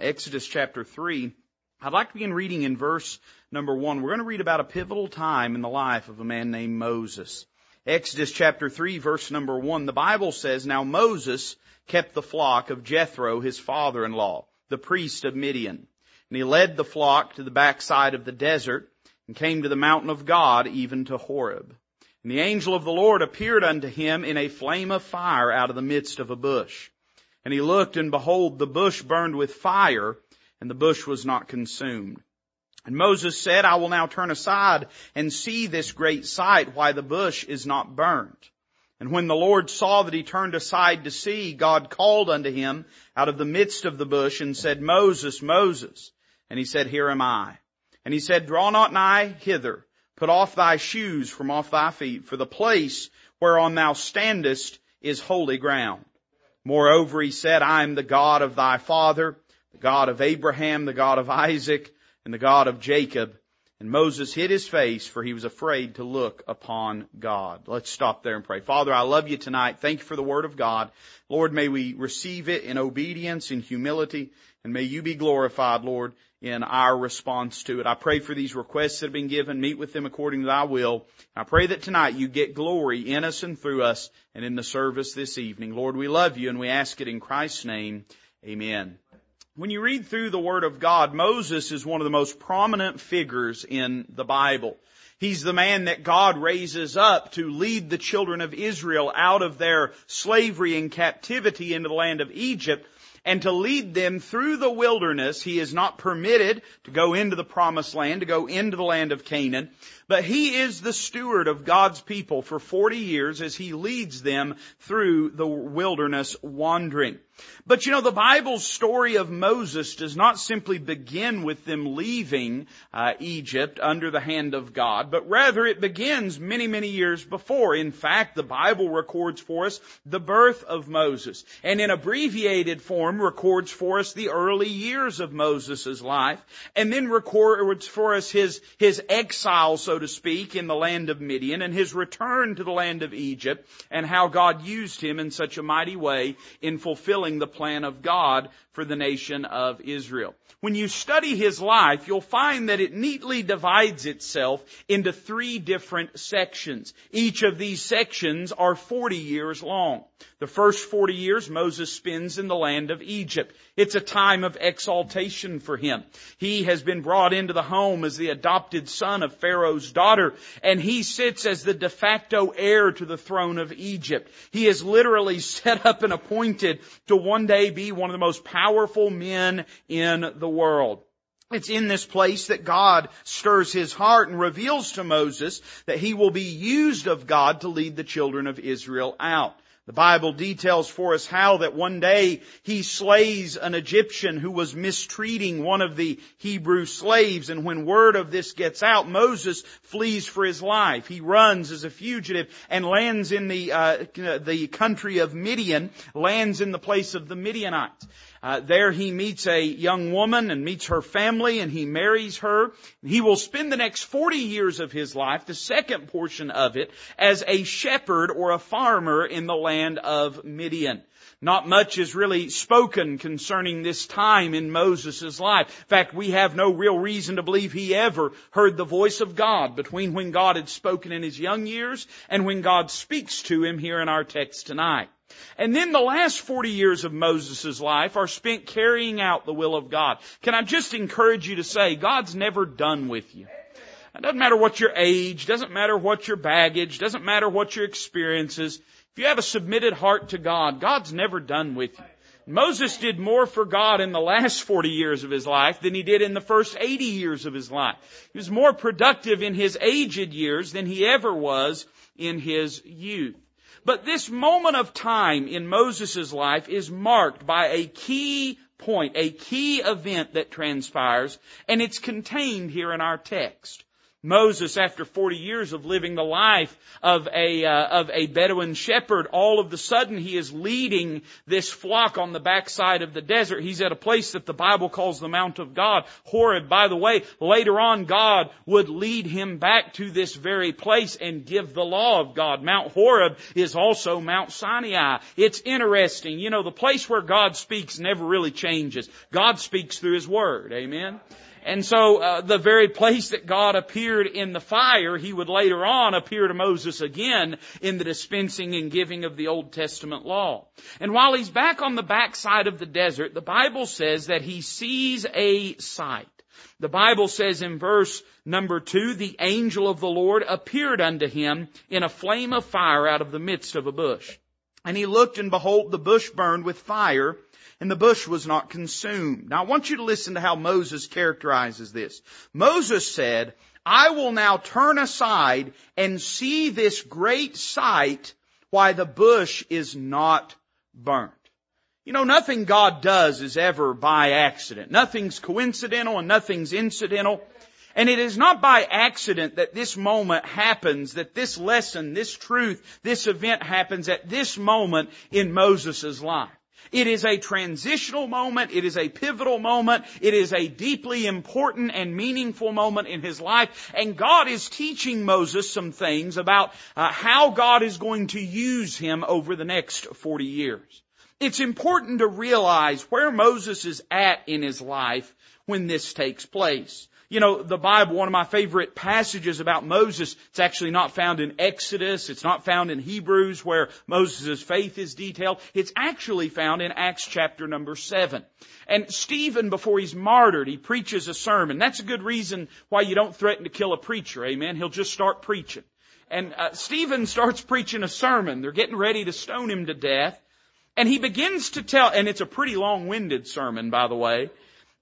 Exodus chapter 3. I'd like to begin reading in verse number 1. We're going to read about a pivotal time in the life of a man named Moses. Exodus chapter 3 verse number 1. The Bible says, Now Moses kept the flock of Jethro, his father-in-law, the priest of Midian. And he led the flock to the backside of the desert and came to the mountain of God, even to Horeb. And the angel of the Lord appeared unto him in a flame of fire out of the midst of a bush. And he looked and behold, the bush burned with fire and the bush was not consumed. And Moses said, I will now turn aside and see this great sight, why the bush is not burnt. And when the Lord saw that he turned aside to see, God called unto him out of the midst of the bush and said, Moses, Moses. And he said, Here am I. And he said, Draw not nigh hither. Put off thy shoes from off thy feet, for the place whereon thou standest is holy ground. Moreover, he said, I am the God of thy father, the God of Abraham, the God of Isaac, and the God of Jacob. And Moses hid his face for he was afraid to look upon God. Let's stop there and pray. Father, I love you tonight. Thank you for the word of God. Lord, may we receive it in obedience, in humility, and may you be glorified, Lord, in our response to it. I pray for these requests that have been given. Meet with them according to thy will. I pray that tonight you get glory in us and through us and in the service this evening. Lord, we love you and we ask it in Christ's name. Amen. When you read through the Word of God, Moses is one of the most prominent figures in the Bible. He's the man that God raises up to lead the children of Israel out of their slavery and captivity into the land of Egypt and to lead them through the wilderness. He is not permitted to go into the promised land, to go into the land of Canaan, but he is the steward of God's people for 40 years as he leads them through the wilderness wandering. But you know, the Bible's story of Moses does not simply begin with them leaving uh, Egypt under the hand of God, but rather it begins many, many years before. In fact, the Bible records for us the birth of Moses, and in abbreviated form records for us the early years of Moses' life, and then records for us his, his exile, so to speak, in the land of Midian, and his return to the land of Egypt, and how God used him in such a mighty way in fulfilling fulfilling the plan of God for the nation of Israel. When you study his life, you'll find that it neatly divides itself into three different sections. Each of these sections are 40 years long. The first 40 years Moses spends in the land of Egypt. It's a time of exaltation for him. He has been brought into the home as the adopted son of Pharaoh's daughter, and he sits as the de facto heir to the throne of Egypt. He is literally set up and appointed to one day be one of the most powerful men in the world. It's in this place that God stirs his heart and reveals to Moses that he will be used of God to lead the children of Israel out. The Bible details for us how that one day he slays an Egyptian who was mistreating one of the Hebrew slaves and when word of this gets out, Moses flees for his life. He runs as a fugitive and lands in the, uh, the country of Midian, lands in the place of the Midianites. Uh, there he meets a young woman and meets her family and he marries her. He will spend the next 40 years of his life, the second portion of it, as a shepherd or a farmer in the land of Midian. Not much is really spoken concerning this time in Moses' life. In fact, we have no real reason to believe he ever heard the voice of God between when God had spoken in his young years and when God speaks to him here in our text tonight. And then the last 40 years of Moses' life are spent carrying out the will of God. Can I just encourage you to say, God's never done with you. It doesn't matter what your age, doesn't matter what your baggage, doesn't matter what your experiences. If you have a submitted heart to God, God's never done with you. Moses did more for God in the last 40 years of his life than he did in the first 80 years of his life. He was more productive in his aged years than he ever was in his youth. But this moment of time in Moses' life is marked by a key point, a key event that transpires, and it's contained here in our text. Moses, after 40 years of living the life of a, uh, of a Bedouin shepherd, all of the sudden he is leading this flock on the backside of the desert. He's at a place that the Bible calls the Mount of God, Horeb. By the way, later on God would lead him back to this very place and give the law of God. Mount Horeb is also Mount Sinai. It's interesting. You know, the place where God speaks never really changes. God speaks through His Word. Amen? And so uh, the very place that God appeared in the fire, He would later on appear to Moses again in the dispensing and giving of the Old Testament law. And while he's back on the backside of the desert, the Bible says that he sees a sight. The Bible says in verse number two, the angel of the Lord appeared unto him in a flame of fire out of the midst of a bush. And he looked and behold the bush burned with fire and the bush was not consumed. Now I want you to listen to how Moses characterizes this. Moses said, I will now turn aside and see this great sight why the bush is not burnt. You know, nothing God does is ever by accident. Nothing's coincidental and nothing's incidental. And it is not by accident that this moment happens, that this lesson, this truth, this event happens at this moment in Moses' life. It is a transitional moment. It is a pivotal moment. It is a deeply important and meaningful moment in his life. And God is teaching Moses some things about uh, how God is going to use him over the next 40 years. It's important to realize where Moses is at in his life when this takes place. You know, the Bible, one of my favorite passages about Moses, it's actually not found in Exodus, it's not found in Hebrews where Moses' faith is detailed. It's actually found in Acts chapter number 7. And Stephen, before he's martyred, he preaches a sermon. That's a good reason why you don't threaten to kill a preacher, amen? He'll just start preaching. And uh, Stephen starts preaching a sermon. They're getting ready to stone him to death. And he begins to tell, and it's a pretty long-winded sermon, by the way.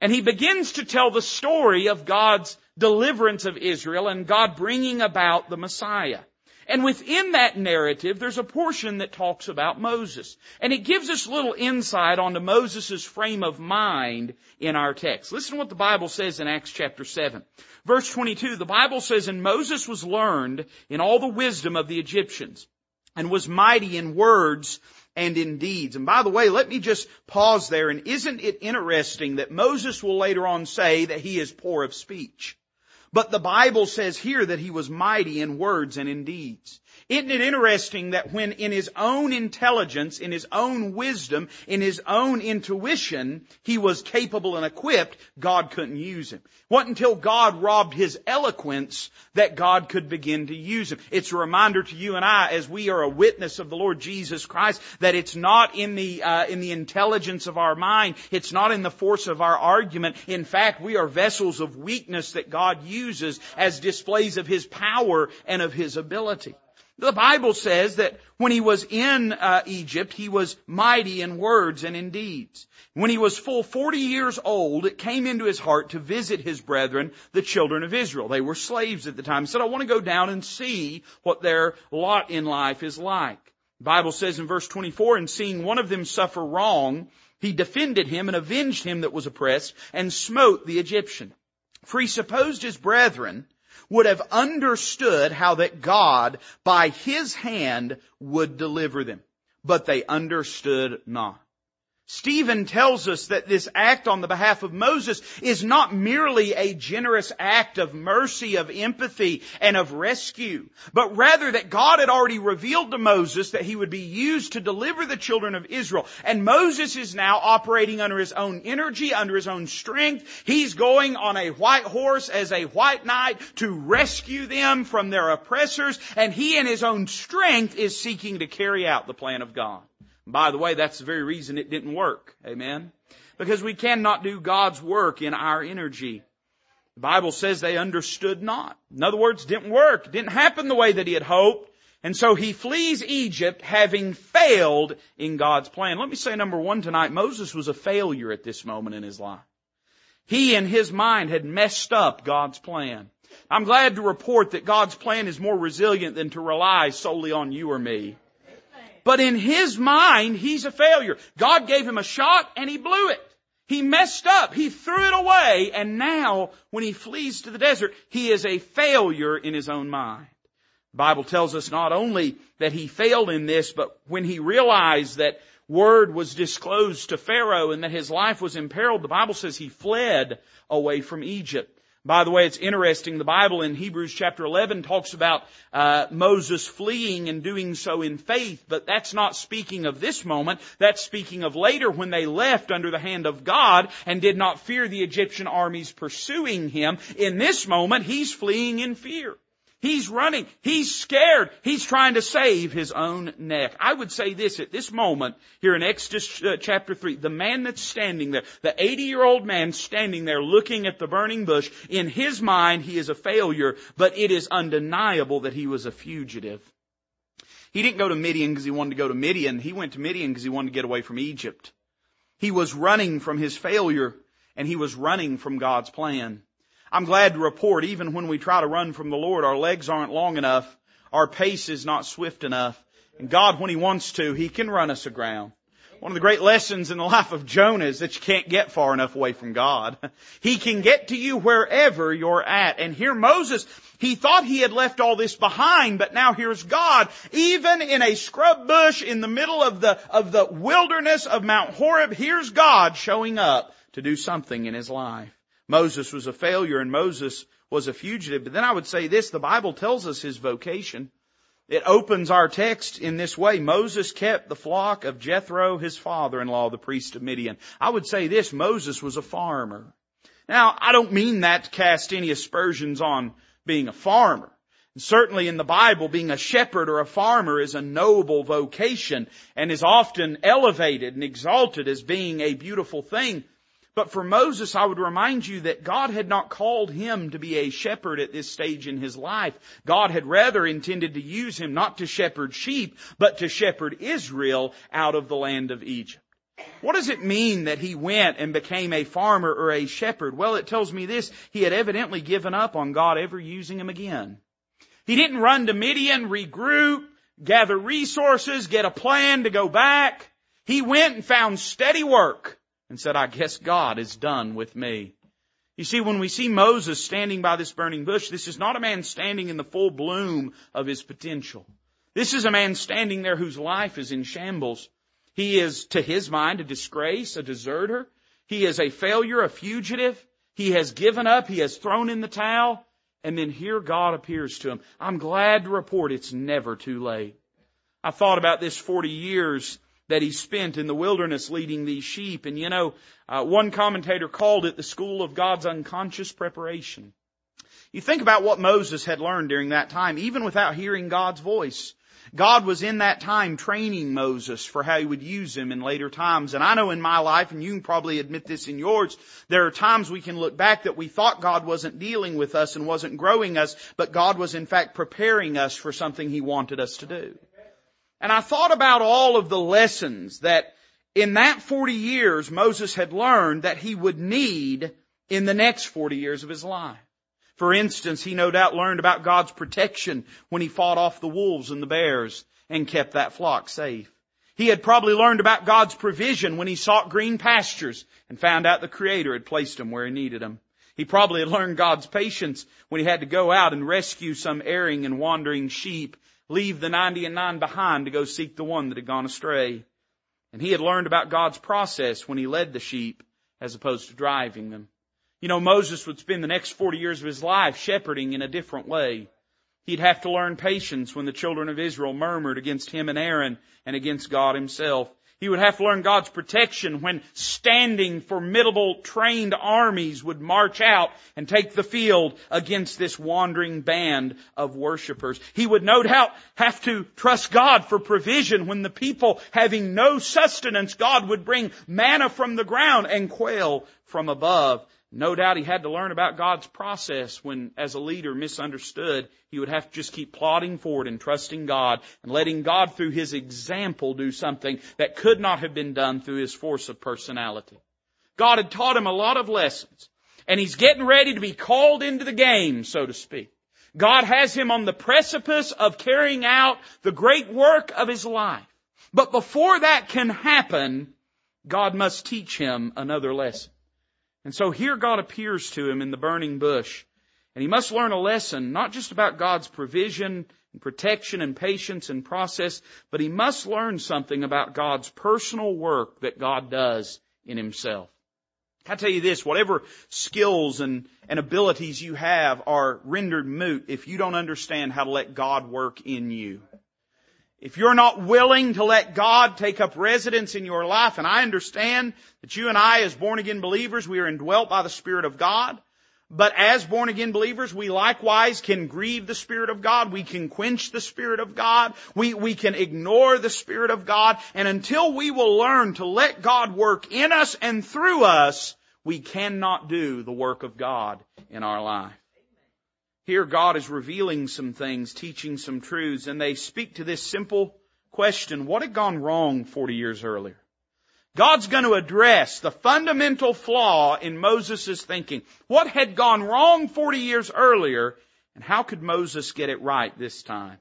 And he begins to tell the story of God's deliverance of Israel and God bringing about the Messiah. And within that narrative, there's a portion that talks about Moses. And it gives us little insight onto Moses' frame of mind in our text. Listen to what the Bible says in Acts chapter 7. Verse 22, the Bible says, And Moses was learned in all the wisdom of the Egyptians, and was mighty in words and in deeds. And by the way, let me just pause there. And isn't it interesting that Moses will later on say that he is poor of speech? But the Bible says here that he was mighty in words and in deeds. Isn't it interesting that when in his own intelligence, in his own wisdom, in his own intuition, he was capable and equipped, God couldn't use him. What until God robbed his eloquence that God could begin to use him. It's a reminder to you and I as we are a witness of the Lord Jesus Christ that it's not in the, uh, in the intelligence of our mind. It's not in the force of our argument. In fact, we are vessels of weakness that God uses as displays of His power and of His ability. The Bible says that when he was in uh, Egypt, he was mighty in words and in deeds. When he was full 40 years old, it came into his heart to visit his brethren, the children of Israel. They were slaves at the time. He said, I want to go down and see what their lot in life is like. The Bible says in verse 24, and seeing one of them suffer wrong, he defended him and avenged him that was oppressed and smote the Egyptian. For he supposed his brethren would have understood how that God, by His hand, would deliver them. But they understood not. Stephen tells us that this act on the behalf of Moses is not merely a generous act of mercy, of empathy, and of rescue, but rather that God had already revealed to Moses that he would be used to deliver the children of Israel. And Moses is now operating under his own energy, under his own strength. He's going on a white horse as a white knight to rescue them from their oppressors, and he in his own strength is seeking to carry out the plan of God. By the way, that's the very reason it didn't work. Amen. Because we cannot do God's work in our energy. The Bible says they understood not. In other words, didn't work. Didn't happen the way that he had hoped. And so he flees Egypt having failed in God's plan. Let me say number one tonight, Moses was a failure at this moment in his life. He in his mind had messed up God's plan. I'm glad to report that God's plan is more resilient than to rely solely on you or me. But in his mind, he's a failure. God gave him a shot and he blew it. He messed up. He threw it away. And now, when he flees to the desert, he is a failure in his own mind. The Bible tells us not only that he failed in this, but when he realized that word was disclosed to Pharaoh and that his life was imperiled, the Bible says he fled away from Egypt. By the way, it's interesting. The Bible in Hebrews chapter 11 talks about uh, Moses fleeing and doing so in faith, but that's not speaking of this moment. That's speaking of later when they left under the hand of God and did not fear the Egyptian armies pursuing him. In this moment, he's fleeing in fear. He's running. He's scared. He's trying to save his own neck. I would say this at this moment here in Exodus uh, chapter 3. The man that's standing there, the 80 year old man standing there looking at the burning bush, in his mind he is a failure, but it is undeniable that he was a fugitive. He didn't go to Midian because he wanted to go to Midian. He went to Midian because he wanted to get away from Egypt. He was running from his failure and he was running from God's plan. I'm glad to report even when we try to run from the Lord, our legs aren't long enough, our pace is not swift enough, and God, when He wants to, He can run us aground. One of the great lessons in the life of Jonah is that you can't get far enough away from God. He can get to you wherever you're at. And here Moses, he thought he had left all this behind, but now here's God, even in a scrub bush in the middle of the, of the wilderness of Mount Horeb, here's God showing up to do something in his life. Moses was a failure and Moses was a fugitive. But then I would say this, the Bible tells us his vocation. It opens our text in this way. Moses kept the flock of Jethro, his father-in-law, the priest of Midian. I would say this, Moses was a farmer. Now, I don't mean that to cast any aspersions on being a farmer. Certainly in the Bible, being a shepherd or a farmer is a noble vocation and is often elevated and exalted as being a beautiful thing. But for Moses, I would remind you that God had not called him to be a shepherd at this stage in his life. God had rather intended to use him not to shepherd sheep, but to shepherd Israel out of the land of Egypt. What does it mean that he went and became a farmer or a shepherd? Well, it tells me this. He had evidently given up on God ever using him again. He didn't run to Midian, regroup, gather resources, get a plan to go back. He went and found steady work and said, I guess God is done with me. You see, when we see Moses standing by this burning bush, this is not a man standing in the full bloom of his potential. This is a man standing there whose life is in shambles. He is, to his mind, a disgrace, a deserter. He is a failure, a fugitive. He has given up. He has thrown in the towel. And then here God appears to him. I'm glad to report it's never too late. I thought about this 40 years that he spent in the wilderness leading these sheep. And you know, uh, one commentator called it the school of God's unconscious preparation. You think about what Moses had learned during that time, even without hearing God's voice. God was in that time training Moses for how he would use him in later times. And I know in my life, and you can probably admit this in yours, there are times we can look back that we thought God wasn't dealing with us and wasn't growing us, but God was in fact preparing us for something he wanted us to do. And I thought about all of the lessons that in that 40 years Moses had learned that he would need in the next 40 years of his life. For instance, he no doubt learned about God's protection when he fought off the wolves and the bears and kept that flock safe. He had probably learned about God's provision when he sought green pastures and found out the Creator had placed him where he needed him. He probably had learned God's patience when he had to go out and rescue some erring and wandering sheep leave the 90 and 9 behind to go seek the one that had gone astray. And he had learned about God's process when he led the sheep as opposed to driving them. You know, Moses would spend the next 40 years of his life shepherding in a different way. He'd have to learn patience when the children of Israel murmured against him and Aaron and against God himself. He would have to learn God's protection when standing formidable trained armies would march out and take the field against this wandering band of worshippers. He would no doubt have to trust God for provision when the people having no sustenance, God would bring manna from the ground and quail from above. No doubt he had to learn about God's process when, as a leader, misunderstood. He would have to just keep plodding forward and trusting God and letting God through his example do something that could not have been done through his force of personality. God had taught him a lot of lessons and he's getting ready to be called into the game, so to speak. God has him on the precipice of carrying out the great work of his life. But before that can happen, God must teach him another lesson. And so here God appears to him in the burning bush. And he must learn a lesson, not just about God's provision and protection and patience and process, but he must learn something about God's personal work that God does in himself. I tell you this, whatever skills and, and abilities you have are rendered moot if you don't understand how to let God work in you. If you're not willing to let God take up residence in your life, and I understand that you and I as born again believers, we are indwelt by the Spirit of God, but as born again believers, we likewise can grieve the Spirit of God. We can quench the Spirit of God. We, we can ignore the Spirit of God. And until we will learn to let God work in us and through us, we cannot do the work of God in our life. Here God is revealing some things, teaching some truths, and they speak to this simple question, what had gone wrong 40 years earlier? God's going to address the fundamental flaw in Moses' thinking. What had gone wrong 40 years earlier, and how could Moses get it right this time?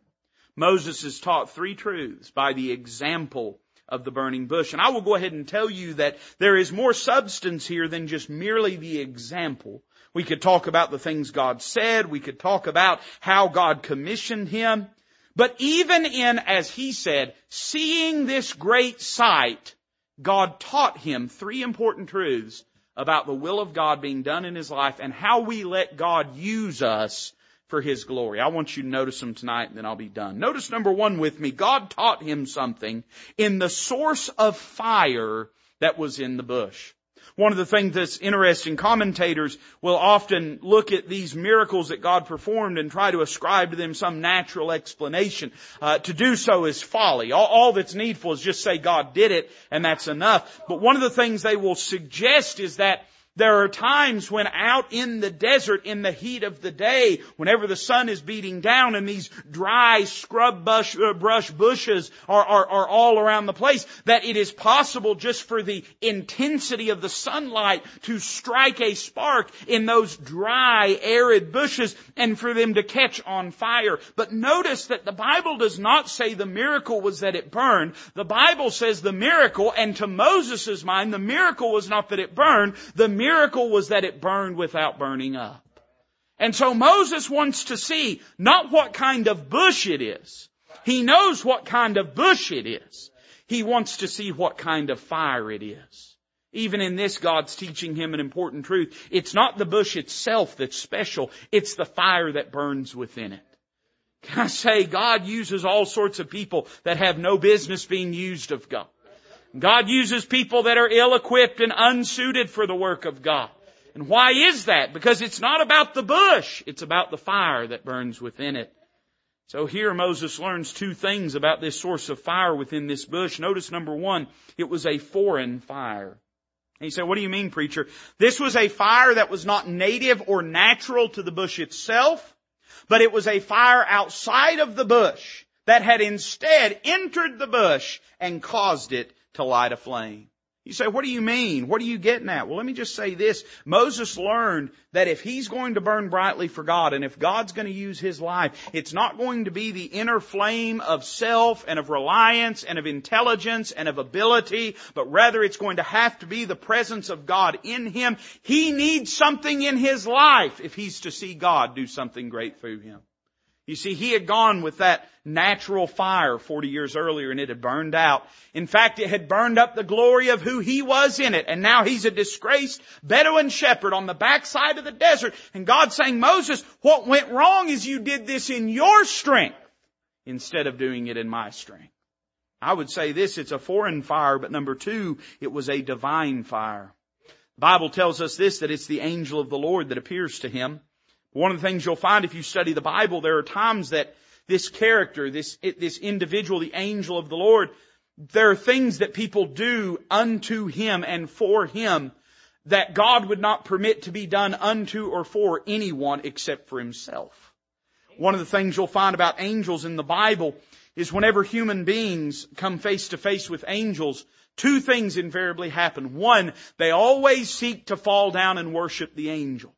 Moses is taught three truths by the example of the burning bush. And I will go ahead and tell you that there is more substance here than just merely the example. We could talk about the things God said. We could talk about how God commissioned him. But even in, as he said, seeing this great sight, God taught him three important truths about the will of God being done in his life and how we let God use us for his glory. I want you to notice them tonight and then I'll be done. Notice number one with me. God taught him something in the source of fire that was in the bush. One of the things that's interesting, commentators will often look at these miracles that God performed and try to ascribe to them some natural explanation. Uh, to do so is folly. All, all that's needful is just say God did it and that's enough. But one of the things they will suggest is that there are times when out in the desert in the heat of the day, whenever the sun is beating down and these dry scrub bush, uh, brush bushes are, are, are all around the place, that it is possible just for the intensity of the sunlight to strike a spark in those dry, arid bushes and for them to catch on fire. But notice that the Bible does not say the miracle was that it burned. The Bible says the miracle, and to Moses' mind, the miracle was not that it burned. The miracle was that it burned without burning up. And so Moses wants to see not what kind of bush it is. He knows what kind of bush it is. He wants to see what kind of fire it is. Even in this, God's teaching him an important truth. It's not the bush itself that's special, it's the fire that burns within it. Can I say God uses all sorts of people that have no business being used of God. God uses people that are ill-equipped and unsuited for the work of God. And why is that? Because it's not about the bush, it's about the fire that burns within it. So here Moses learns two things about this source of fire within this bush. Notice number one, it was a foreign fire. And you say, what do you mean, preacher? This was a fire that was not native or natural to the bush itself, but it was a fire outside of the bush that had instead entered the bush and caused it to light a flame. You say, what do you mean? What are you getting at? Well, let me just say this. Moses learned that if he's going to burn brightly for God and if God's going to use his life, it's not going to be the inner flame of self and of reliance and of intelligence and of ability, but rather it's going to have to be the presence of God in him. He needs something in his life if he's to see God do something great through him. You see, he had gone with that natural fire 40 years earlier and it had burned out. In fact, it had burned up the glory of who he was in it. And now he's a disgraced Bedouin shepherd on the backside of the desert. And God's saying, Moses, what went wrong is you did this in your strength instead of doing it in my strength. I would say this, it's a foreign fire, but number two, it was a divine fire. The Bible tells us this, that it's the angel of the Lord that appears to him. One of the things you'll find if you study the Bible, there are times that this character, this, this individual, the angel of the Lord, there are things that people do unto him and for him that God would not permit to be done unto or for anyone except for himself. One of the things you'll find about angels in the Bible is whenever human beings come face to face with angels, two things invariably happen. One, they always seek to fall down and worship the angel.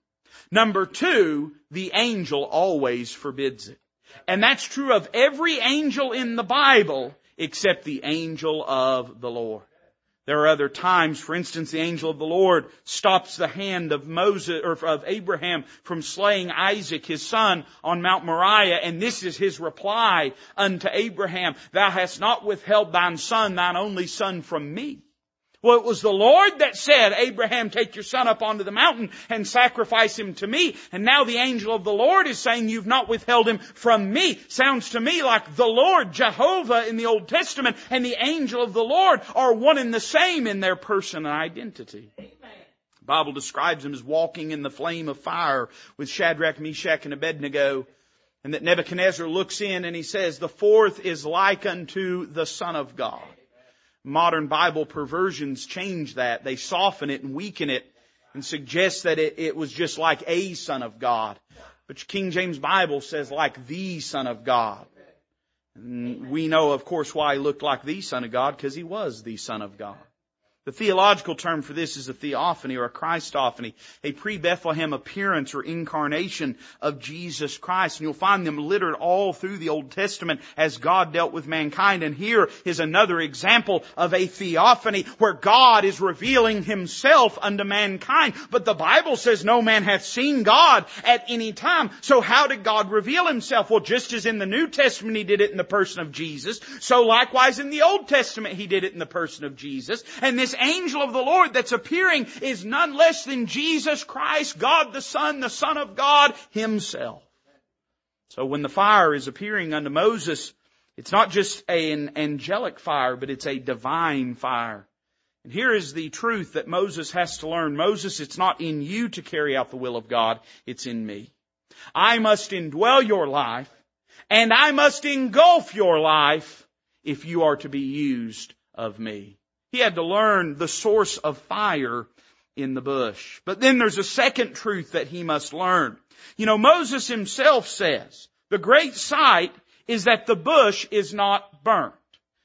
Number two, the angel always forbids it. And that's true of every angel in the Bible except the angel of the Lord. There are other times, for instance, the angel of the Lord stops the hand of Moses, or of Abraham from slaying Isaac, his son, on Mount Moriah, and this is his reply unto Abraham, Thou hast not withheld thine son, thine only son from me. Well, it was the Lord that said, Abraham, take your son up onto the mountain and sacrifice him to me. And now the angel of the Lord is saying, you've not withheld him from me. Sounds to me like the Lord, Jehovah in the Old Testament, and the angel of the Lord are one and the same in their person and identity. Amen. The Bible describes him as walking in the flame of fire with Shadrach, Meshach, and Abednego. And that Nebuchadnezzar looks in and he says, the fourth is like unto the Son of God. Modern Bible perversions change that. They soften it and weaken it and suggest that it, it was just like a son of God. But King James Bible says like the son of God. And we know, of course, why he looked like the son of God because he was the son of God. The theological term for this is a theophany or a Christophany, a pre-Bethlehem appearance or incarnation of Jesus Christ. And you'll find them littered all through the Old Testament as God dealt with mankind. And here is another example of a theophany where God is revealing himself unto mankind. But the Bible says no man hath seen God at any time. So how did God reveal himself? Well, just as in the New Testament he did it in the person of Jesus, so likewise in the Old Testament he did it in the person of Jesus. And this angel of the Lord that's appearing is none less than Jesus Christ, God the Son, the Son of God Himself. So when the fire is appearing unto Moses, it's not just an angelic fire, but it's a divine fire. And here is the truth that Moses has to learn. Moses, it's not in you to carry out the will of God, it's in me. I must indwell your life, and I must engulf your life if you are to be used of me. He had to learn the source of fire in the bush. But then there's a second truth that he must learn. You know, Moses himself says, the great sight is that the bush is not burnt.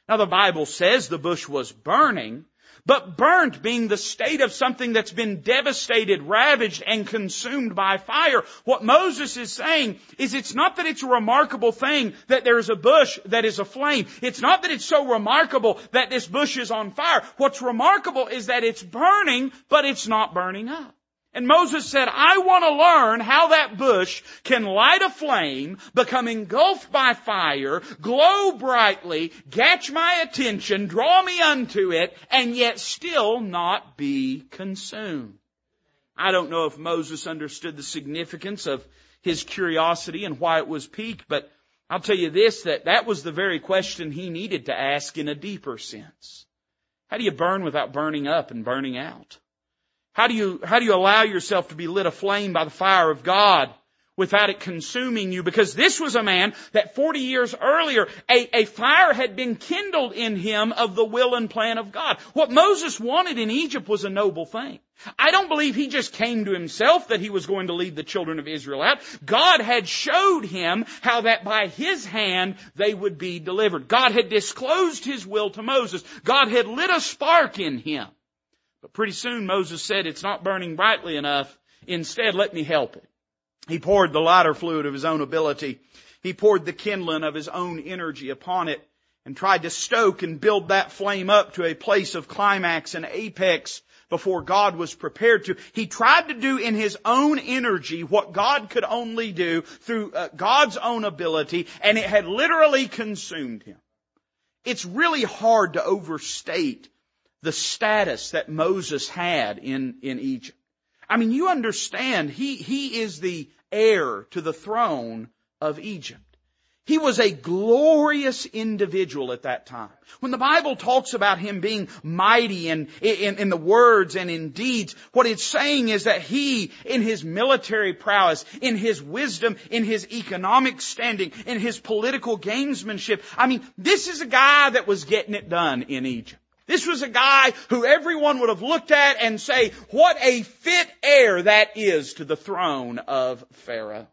Now the Bible says the bush was burning, but burnt being the state of something that's been devastated, ravaged, and consumed by fire. What Moses is saying is it's not that it's a remarkable thing that there's a bush that is aflame. It's not that it's so remarkable that this bush is on fire. What's remarkable is that it's burning, but it's not burning up. And Moses said, I want to learn how that bush can light a flame, become engulfed by fire, glow brightly, catch my attention, draw me unto it, and yet still not be consumed. I don't know if Moses understood the significance of his curiosity and why it was piqued, but I'll tell you this, that that was the very question he needed to ask in a deeper sense. How do you burn without burning up and burning out? How do you, how do you allow yourself to be lit aflame by the fire of God without it consuming you? Because this was a man that 40 years earlier, a, a fire had been kindled in him of the will and plan of God. What Moses wanted in Egypt was a noble thing. I don't believe he just came to himself that he was going to lead the children of Israel out. God had showed him how that by his hand they would be delivered. God had disclosed his will to Moses. God had lit a spark in him. But pretty soon Moses said, it's not burning brightly enough. Instead, let me help it. He poured the lighter fluid of his own ability. He poured the kindling of his own energy upon it and tried to stoke and build that flame up to a place of climax and apex before God was prepared to. He tried to do in his own energy what God could only do through uh, God's own ability and it had literally consumed him. It's really hard to overstate the status that Moses had in, in Egypt. I mean, you understand, he, he is the heir to the throne of Egypt. He was a glorious individual at that time. When the Bible talks about him being mighty in, in, in, the words and in deeds, what it's saying is that he, in his military prowess, in his wisdom, in his economic standing, in his political gamesmanship, I mean, this is a guy that was getting it done in Egypt. This was a guy who everyone would have looked at and say, what a fit heir that is to the throne of Pharaoh.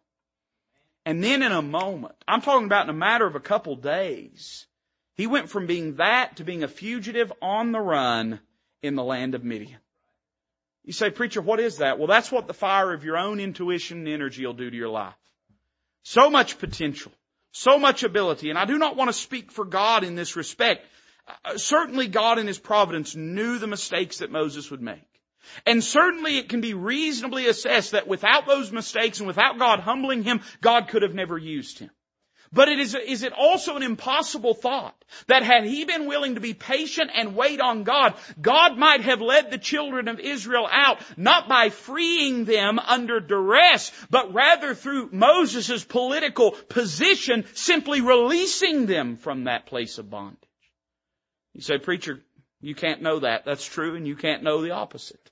And then in a moment, I'm talking about in a matter of a couple days, he went from being that to being a fugitive on the run in the land of Midian. You say, preacher, what is that? Well, that's what the fire of your own intuition and energy will do to your life. So much potential, so much ability, and I do not want to speak for God in this respect, Uh, certainly God in His providence knew the mistakes that Moses would make. And certainly it can be reasonably assessed that without those mistakes and without God humbling him, God could have never used him. But it is, is it also an impossible thought that had he been willing to be patient and wait on God, God might have led the children of Israel out, not by freeing them under duress, but rather through Moses' political position, simply releasing them from that place of bondage. You say, preacher, you can't know that. That's true, and you can't know the opposite.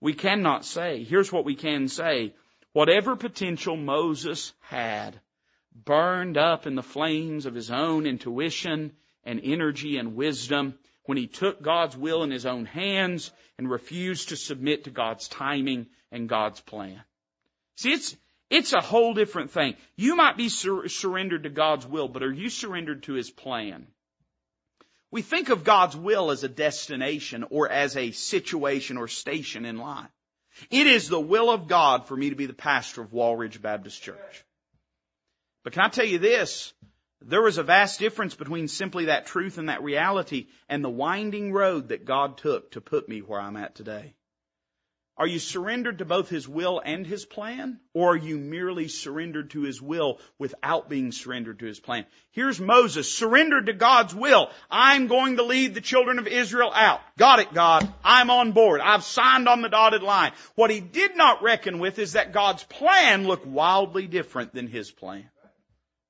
We cannot say. Here's what we can say. Whatever potential Moses had, burned up in the flames of his own intuition and energy and wisdom when he took God's will in his own hands and refused to submit to God's timing and God's plan. See, it's, it's a whole different thing. You might be sur- surrendered to God's will, but are you surrendered to his plan? We think of God's will as a destination or as a situation or station in life. It is the will of God for me to be the pastor of Walridge Baptist Church. But can I tell you this? There was a vast difference between simply that truth and that reality and the winding road that God took to put me where I'm at today. Are you surrendered to both His will and His plan? Or are you merely surrendered to His will without being surrendered to His plan? Here's Moses, surrendered to God's will. I'm going to lead the children of Israel out. Got it, God. I'm on board. I've signed on the dotted line. What he did not reckon with is that God's plan looked wildly different than His plan.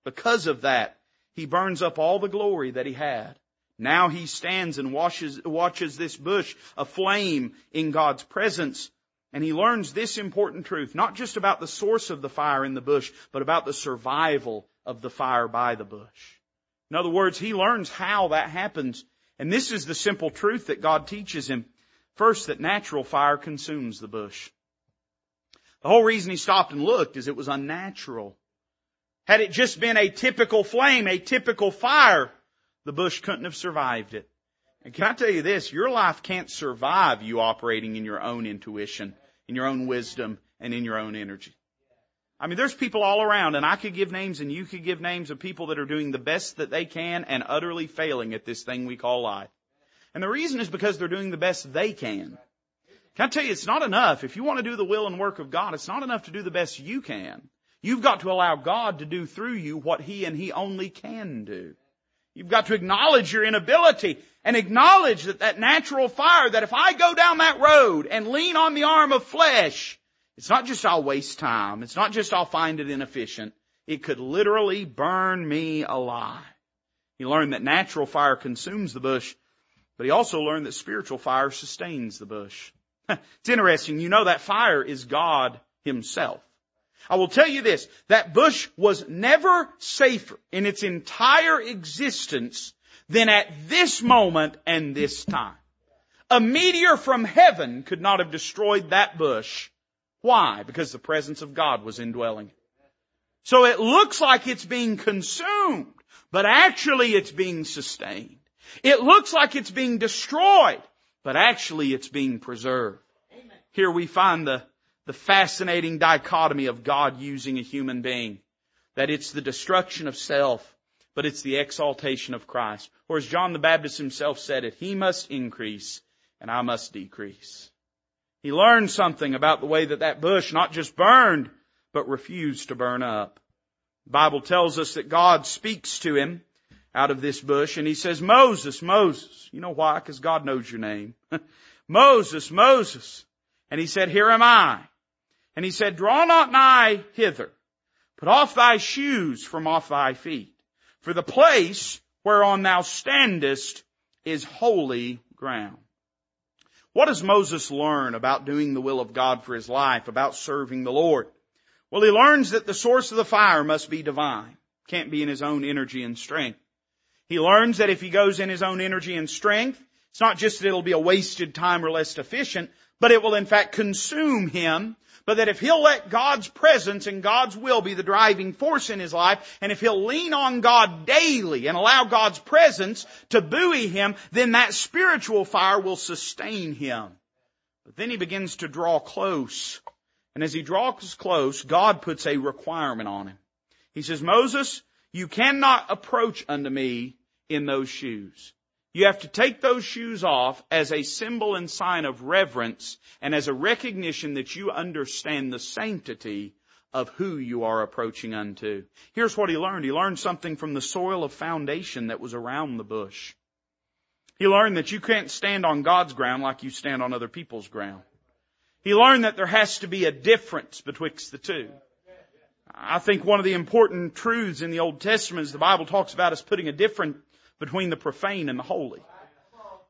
Because of that, he burns up all the glory that he had. Now he stands and watches this bush aflame in God's presence. And he learns this important truth, not just about the source of the fire in the bush, but about the survival of the fire by the bush. In other words, he learns how that happens. And this is the simple truth that God teaches him. First, that natural fire consumes the bush. The whole reason he stopped and looked is it was unnatural. Had it just been a typical flame, a typical fire, the bush couldn't have survived it. And can I tell you this? Your life can't survive you operating in your own intuition, in your own wisdom, and in your own energy. I mean, there's people all around, and I could give names and you could give names of people that are doing the best that they can and utterly failing at this thing we call life. And the reason is because they're doing the best they can. Can I tell you, it's not enough. If you want to do the will and work of God, it's not enough to do the best you can. You've got to allow God to do through you what He and He only can do. You've got to acknowledge your inability and acknowledge that that natural fire, that if I go down that road and lean on the arm of flesh, it's not just I'll waste time. It's not just I'll find it inefficient. It could literally burn me alive. He learned that natural fire consumes the bush, but he also learned that spiritual fire sustains the bush. it's interesting. You know that fire is God himself. I will tell you this, that bush was never safer in its entire existence than at this moment and this time. A meteor from heaven could not have destroyed that bush. Why? Because the presence of God was indwelling it. So it looks like it's being consumed, but actually it's being sustained. It looks like it's being destroyed, but actually it's being preserved. Here we find the the fascinating dichotomy of God using a human being. That it's the destruction of self, but it's the exaltation of Christ. Or as John the Baptist himself said it, He must increase and I must decrease. He learned something about the way that that bush not just burned, but refused to burn up. The Bible tells us that God speaks to him out of this bush and he says, Moses, Moses. You know why? Because God knows your name. Moses, Moses. And he said, here am I. And he said, draw not nigh hither. Put off thy shoes from off thy feet. For the place whereon thou standest is holy ground. What does Moses learn about doing the will of God for his life, about serving the Lord? Well, he learns that the source of the fire must be divine. Can't be in his own energy and strength. He learns that if he goes in his own energy and strength, it's not just that it'll be a wasted time or less efficient, but it will in fact consume him but that if he'll let God's presence and God's will be the driving force in his life, and if he'll lean on God daily and allow God's presence to buoy him, then that spiritual fire will sustain him. But then he begins to draw close. And as he draws close, God puts a requirement on him. He says, Moses, you cannot approach unto me in those shoes. You have to take those shoes off as a symbol and sign of reverence and as a recognition that you understand the sanctity of who you are approaching unto. Here's what he learned. He learned something from the soil of foundation that was around the bush. He learned that you can't stand on God's ground like you stand on other people's ground. He learned that there has to be a difference betwixt the two. I think one of the important truths in the Old Testament is the Bible talks about us putting a difference between the profane and the holy.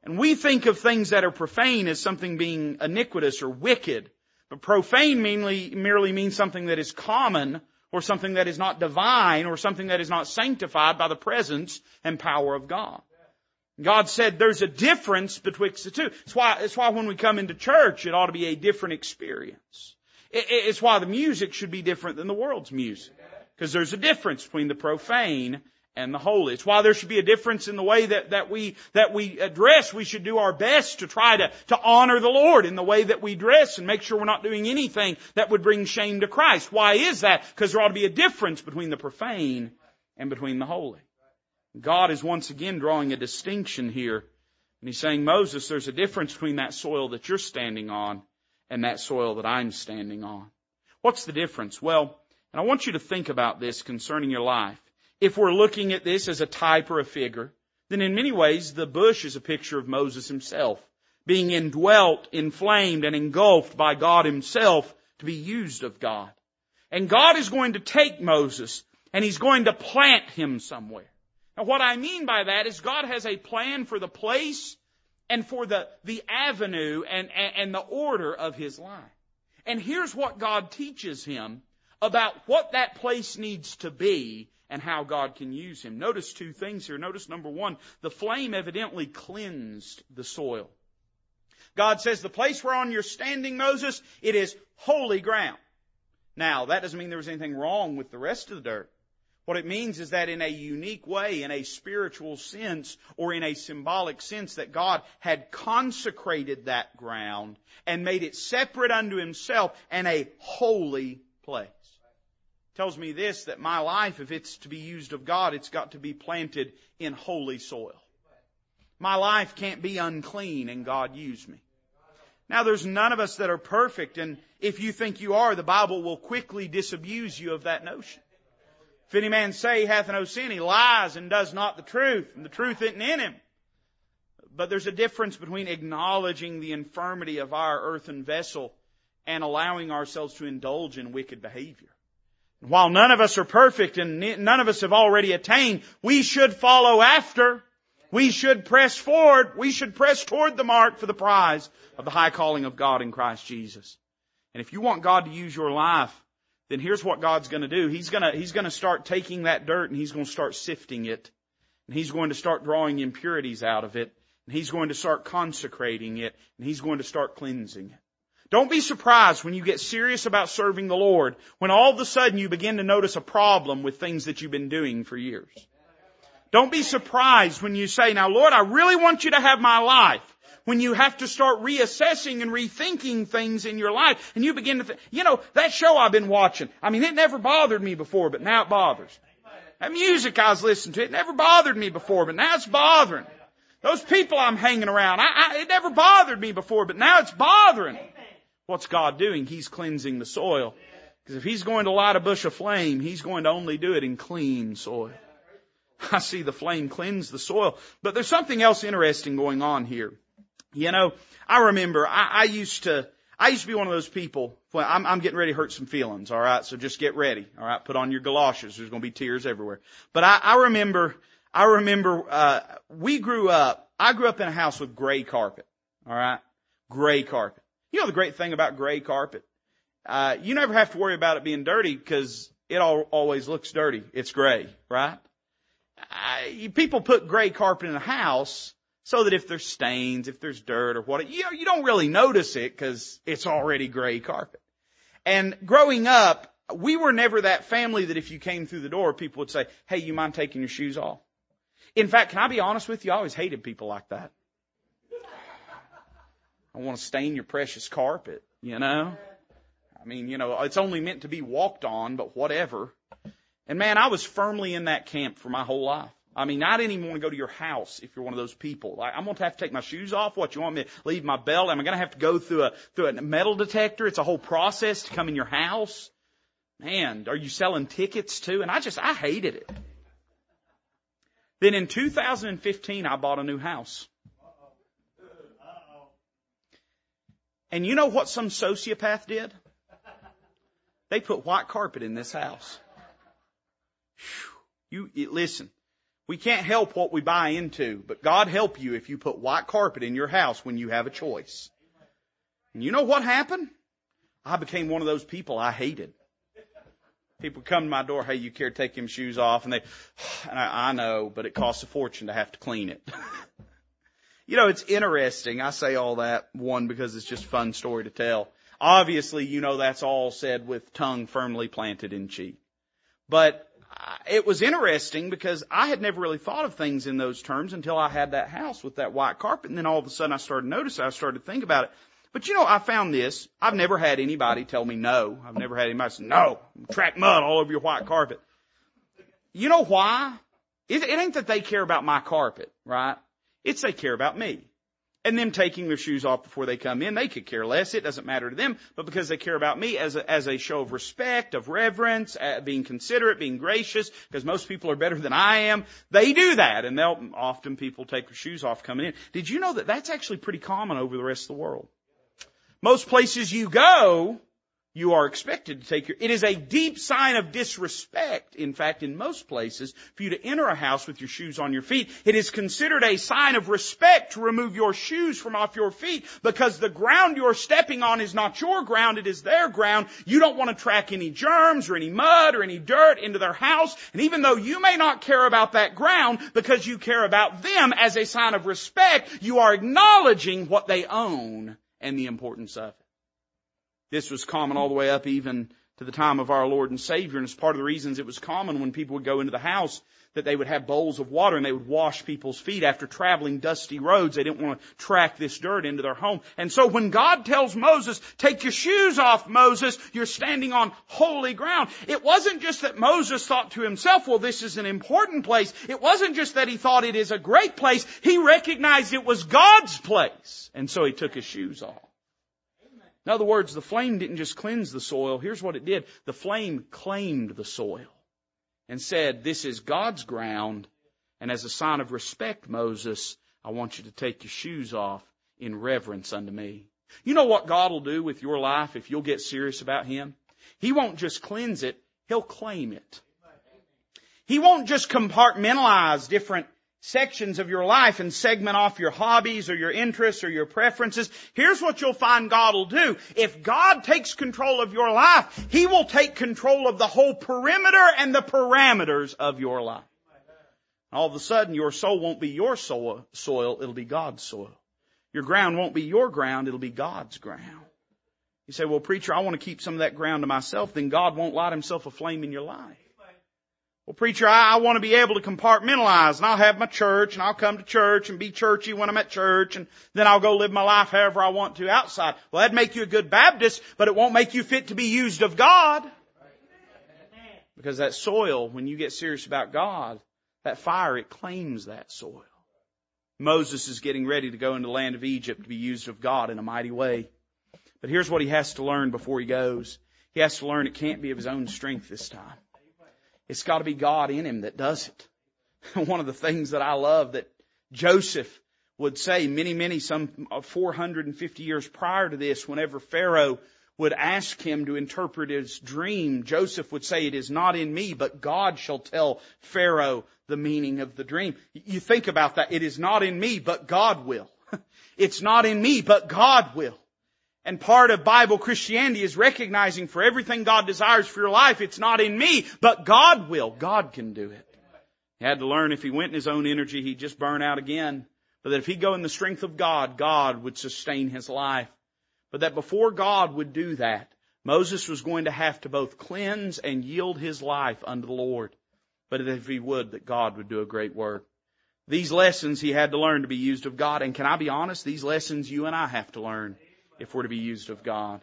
And we think of things that are profane as something being iniquitous or wicked. But profane mainly, merely means something that is common or something that is not divine or something that is not sanctified by the presence and power of God. God said there's a difference betwixt the two. It's why, it's why when we come into church, it ought to be a different experience. It, it's why the music should be different than the world's music. Because there's a difference between the profane and the holy. It's why there should be a difference in the way that, that we, that we dress. We should do our best to try to, to honor the Lord in the way that we dress and make sure we're not doing anything that would bring shame to Christ. Why is that? Because there ought to be a difference between the profane and between the holy. God is once again drawing a distinction here. And he's saying, Moses, there's a difference between that soil that you're standing on and that soil that I'm standing on. What's the difference? Well, and I want you to think about this concerning your life if we're looking at this as a type or a figure, then in many ways the bush is a picture of Moses himself, being indwelt, inflamed, and engulfed by God himself to be used of God. And God is going to take Moses and he's going to plant him somewhere. Now what I mean by that is God has a plan for the place and for the, the avenue and, and, and the order of his life. And here's what God teaches him about what that place needs to be and how God can use him. Notice two things here. Notice number one, the flame evidently cleansed the soil. God says the place whereon you're standing, Moses, it is holy ground. Now, that doesn't mean there was anything wrong with the rest of the dirt. What it means is that in a unique way, in a spiritual sense, or in a symbolic sense, that God had consecrated that ground and made it separate unto himself and a holy place tells me this, that my life, if it's to be used of God, it's got to be planted in holy soil. My life can't be unclean and God use me. Now there's none of us that are perfect and if you think you are, the Bible will quickly disabuse you of that notion. If any man say he hath no sin, he lies and does not the truth, and the truth isn't in him. But there's a difference between acknowledging the infirmity of our earthen vessel and allowing ourselves to indulge in wicked behavior. While none of us are perfect and none of us have already attained, we should follow after. We should press forward. We should press toward the mark for the prize of the high calling of God in Christ Jesus. And if you want God to use your life, then here's what God's going to do. He's going to, He's going to start taking that dirt and He's going to start sifting it. And He's going to start drawing impurities out of it. And He's going to start consecrating it. And He's going to start cleansing it. Don't be surprised when you get serious about serving the Lord when all of a sudden you begin to notice a problem with things that you've been doing for years. Don't be surprised when you say, now Lord, I really want you to have my life. When you have to start reassessing and rethinking things in your life and you begin to think, you know, that show I've been watching, I mean, it never bothered me before, but now it bothers. That music I was listening to, it never bothered me before, but now it's bothering. Those people I'm hanging around, I, I, it never bothered me before, but now it's bothering. What's God doing? He's cleansing the soil. Because if He's going to light a bush of flame, He's going to only do it in clean soil. I see the flame cleanse the soil. But there's something else interesting going on here. You know, I remember I, I used to, I used to be one of those people. Well, I'm, I'm getting ready to hurt some feelings. All right, so just get ready. All right, put on your galoshes. There's going to be tears everywhere. But I, I remember, I remember uh, we grew up. I grew up in a house with gray carpet. All right, gray carpet. You know the great thing about gray carpet? Uh, you never have to worry about it being dirty because it all, always looks dirty. It's gray, right? Uh, people put gray carpet in a house so that if there's stains, if there's dirt or what, you know, you don't really notice it because it's already gray carpet. And growing up, we were never that family that if you came through the door, people would say, hey, you mind taking your shoes off? In fact, can I be honest with you? I always hated people like that. I want to stain your precious carpet, you know? I mean, you know, it's only meant to be walked on, but whatever. And man, I was firmly in that camp for my whole life. I mean, I didn't even want to go to your house if you're one of those people. Like, I'm going to have to take my shoes off. What, you want me to leave my belt? Am I going to have to go through a, through a metal detector? It's a whole process to come in your house. Man, are you selling tickets too? And I just, I hated it. Then in 2015, I bought a new house. And you know what some sociopath did? They put white carpet in this house. You, listen, we can't help what we buy into, but God help you if you put white carpet in your house when you have a choice. And you know what happened? I became one of those people I hated. People come to my door, hey, you care to take them shoes off? And they, and I, I know, but it costs a fortune to have to clean it. you know, it's interesting. I say all that, one, because it's just a fun story to tell. Obviously, you know that's all said with tongue firmly planted in cheek. But uh, it was interesting because I had never really thought of things in those terms until I had that house with that white carpet. And then all of a sudden I started notice, I started to think about it. But you know, I found this. I've never had anybody tell me no. I've never had anybody say, no, track mud all over your white carpet. You know why? It, it ain't that they care about my carpet, right? It's they care about me and them taking their shoes off before they come in. They could care less. It doesn't matter to them, but because they care about me as a, as a show of respect, of reverence, uh, being considerate, being gracious, because most people are better than I am, they do that. And they'll, often people take their shoes off coming in. Did you know that that's actually pretty common over the rest of the world? Most places you go, you are expected to take your, it is a deep sign of disrespect, in fact, in most places, for you to enter a house with your shoes on your feet. It is considered a sign of respect to remove your shoes from off your feet because the ground you're stepping on is not your ground, it is their ground. You don't want to track any germs or any mud or any dirt into their house. And even though you may not care about that ground because you care about them as a sign of respect, you are acknowledging what they own and the importance of it. This was common all the way up even to the time of our Lord and Savior, and it's part of the reasons it was common when people would go into the house that they would have bowls of water and they would wash people's feet after traveling dusty roads. They didn't want to track this dirt into their home. And so when God tells Moses, take your shoes off, Moses, you're standing on holy ground. It wasn't just that Moses thought to himself, well, this is an important place. It wasn't just that he thought it is a great place. He recognized it was God's place. And so he took his shoes off. In other words, the flame didn't just cleanse the soil. Here's what it did. The flame claimed the soil and said, this is God's ground. And as a sign of respect, Moses, I want you to take your shoes off in reverence unto me. You know what God will do with your life if you'll get serious about Him? He won't just cleanse it, He'll claim it. He won't just compartmentalize different sections of your life and segment off your hobbies or your interests or your preferences. Here's what you'll find God will do. If God takes control of your life, He will take control of the whole perimeter and the parameters of your life. All of a sudden, your soul won't be your soil, it'll be God's soil. Your ground won't be your ground, it'll be God's ground. You say, well preacher, I want to keep some of that ground to myself, then God won't light Himself a flame in your life. Well, preacher, I, I want to be able to compartmentalize and I'll have my church and I'll come to church and be churchy when I'm at church and then I'll go live my life however I want to outside. Well, that'd make you a good Baptist, but it won't make you fit to be used of God. Because that soil, when you get serious about God, that fire, it claims that soil. Moses is getting ready to go into the land of Egypt to be used of God in a mighty way. But here's what he has to learn before he goes. He has to learn it can't be of his own strength this time. It's got to be God in him that does it. One of the things that I love that Joseph would say many, many, some uh, 450 years prior to this, whenever Pharaoh would ask him to interpret his dream, Joseph would say, it is not in me, but God shall tell Pharaoh the meaning of the dream. You think about that. It is not in me, but God will. It's not in me, but God will. And part of Bible Christianity is recognizing for everything God desires for your life, it's not in me, but God will. God can do it. He had to learn if he went in his own energy, he'd just burn out again. But that if he go in the strength of God, God would sustain his life. But that before God would do that, Moses was going to have to both cleanse and yield his life unto the Lord. But if he would, that God would do a great work. These lessons he had to learn to be used of God. And can I be honest? These lessons you and I have to learn if we're to be used of God.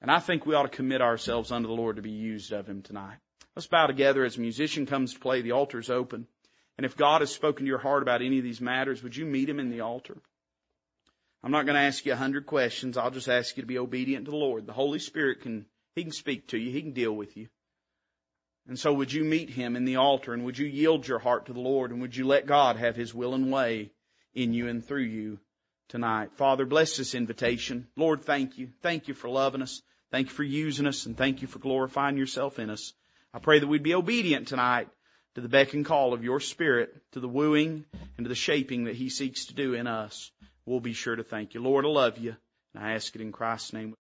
And I think we ought to commit ourselves unto the Lord to be used of Him tonight. Let's bow together as a musician comes to play. The altar's open. And if God has spoken to your heart about any of these matters, would you meet Him in the altar? I'm not going to ask you a hundred questions. I'll just ask you to be obedient to the Lord. The Holy Spirit can, He can speak to you. He can deal with you. And so would you meet Him in the altar and would you yield your heart to the Lord and would you let God have His will and way in you and through you tonight? Father, bless this invitation. Lord, thank you. Thank you for loving us. Thank you for using us and thank you for glorifying yourself in us. I pray that we'd be obedient tonight to the beck and call of your Spirit, to the wooing and to the shaping that He seeks to do in us. We'll be sure to thank you. Lord, I love you. And I ask it in Christ's name.